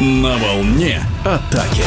На волне атаки.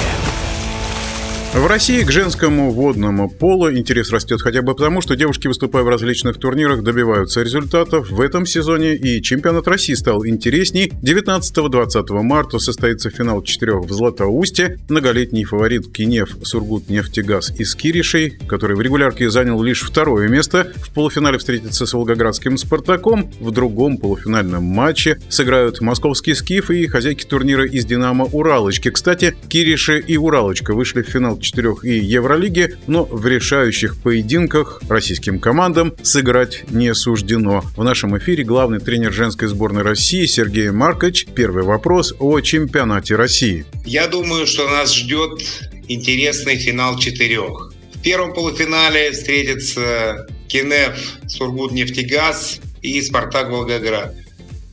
В России к женскому водному полу интерес растет хотя бы потому, что девушки, выступая в различных турнирах, добиваются результатов. В этом сезоне и чемпионат России стал интересней. 19-20 марта состоится финал четырех в Златоусте. Многолетний фаворит Кинев Сургут Нефтегаз из Киришей, который в регулярке занял лишь второе место, в полуфинале встретится с Волгоградским Спартаком. В другом полуфинальном матче сыграют московский Скиф и хозяйки турнира из Динамо Уралочки. Кстати, Кириши и Уралочка вышли в финал четырех и Евролиги, но в решающих поединках российским командам сыграть не суждено. В нашем эфире главный тренер женской сборной России Сергей Маркович. Первый вопрос о чемпионате России. Я думаю, что нас ждет интересный финал четырех. В первом полуфинале встретятся Кенеф, Сургут-Нефтегаз и Спартак Волгоград.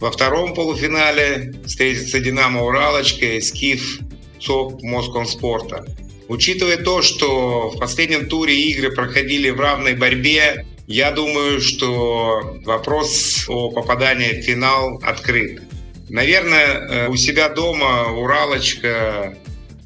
Во втором полуфинале встретятся Динамо Уралочка и Скиф ЦОП Москомспорта. Учитывая то, что в последнем туре игры проходили в равной борьбе, я думаю, что вопрос о попадании в финал открыт. Наверное, э, у себя дома Уралочка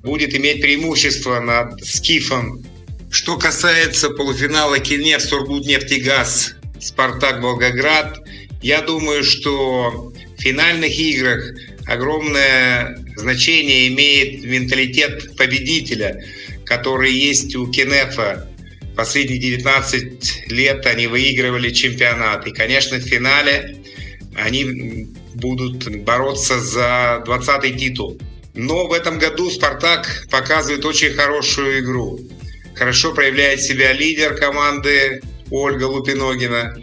будет иметь преимущество над Скифом. Что касается полуфинала Кинев, Сургут, Нефтегаз, Спартак, Волгоград, я думаю, что в финальных играх огромное значение имеет менталитет победителя, который есть у Кенефа. Последние 19 лет они выигрывали чемпионат. И, конечно, в финале они будут бороться за 20-й титул. Но в этом году «Спартак» показывает очень хорошую игру. Хорошо проявляет себя лидер команды Ольга Лупиногина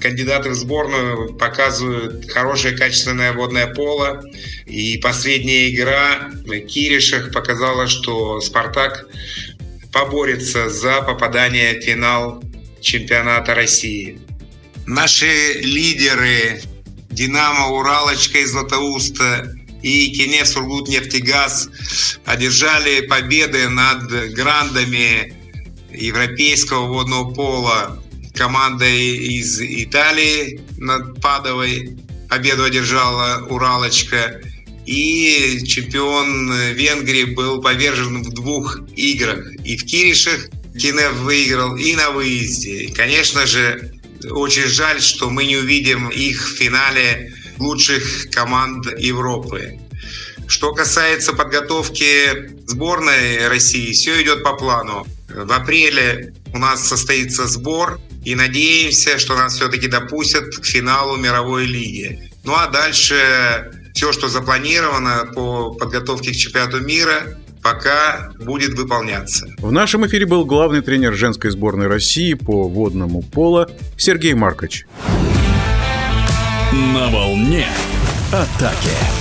кандидаты в сборную показывают хорошее качественное водное поло. И последняя игра Киришах показала, что «Спартак» поборется за попадание в финал чемпионата России. Наши лидеры «Динамо», «Уралочка» из Златоуста и Кенев Сургут нефтегаз одержали победы над грандами европейского водного пола командой из Италии над Падовой. Победу одержала Уралочка. И чемпион Венгрии был повержен в двух играх. И в Киришах Кинев выиграл, и на выезде. И, конечно же, очень жаль, что мы не увидим их в финале лучших команд Европы. Что касается подготовки сборной России, все идет по плану. В апреле у нас состоится сбор, и надеемся, что нас все-таки допустят к финалу мировой лиги. Ну а дальше все, что запланировано по подготовке к чемпионату мира, пока будет выполняться. В нашем эфире был главный тренер женской сборной России по водному поло Сергей Маркович. На волне атаки.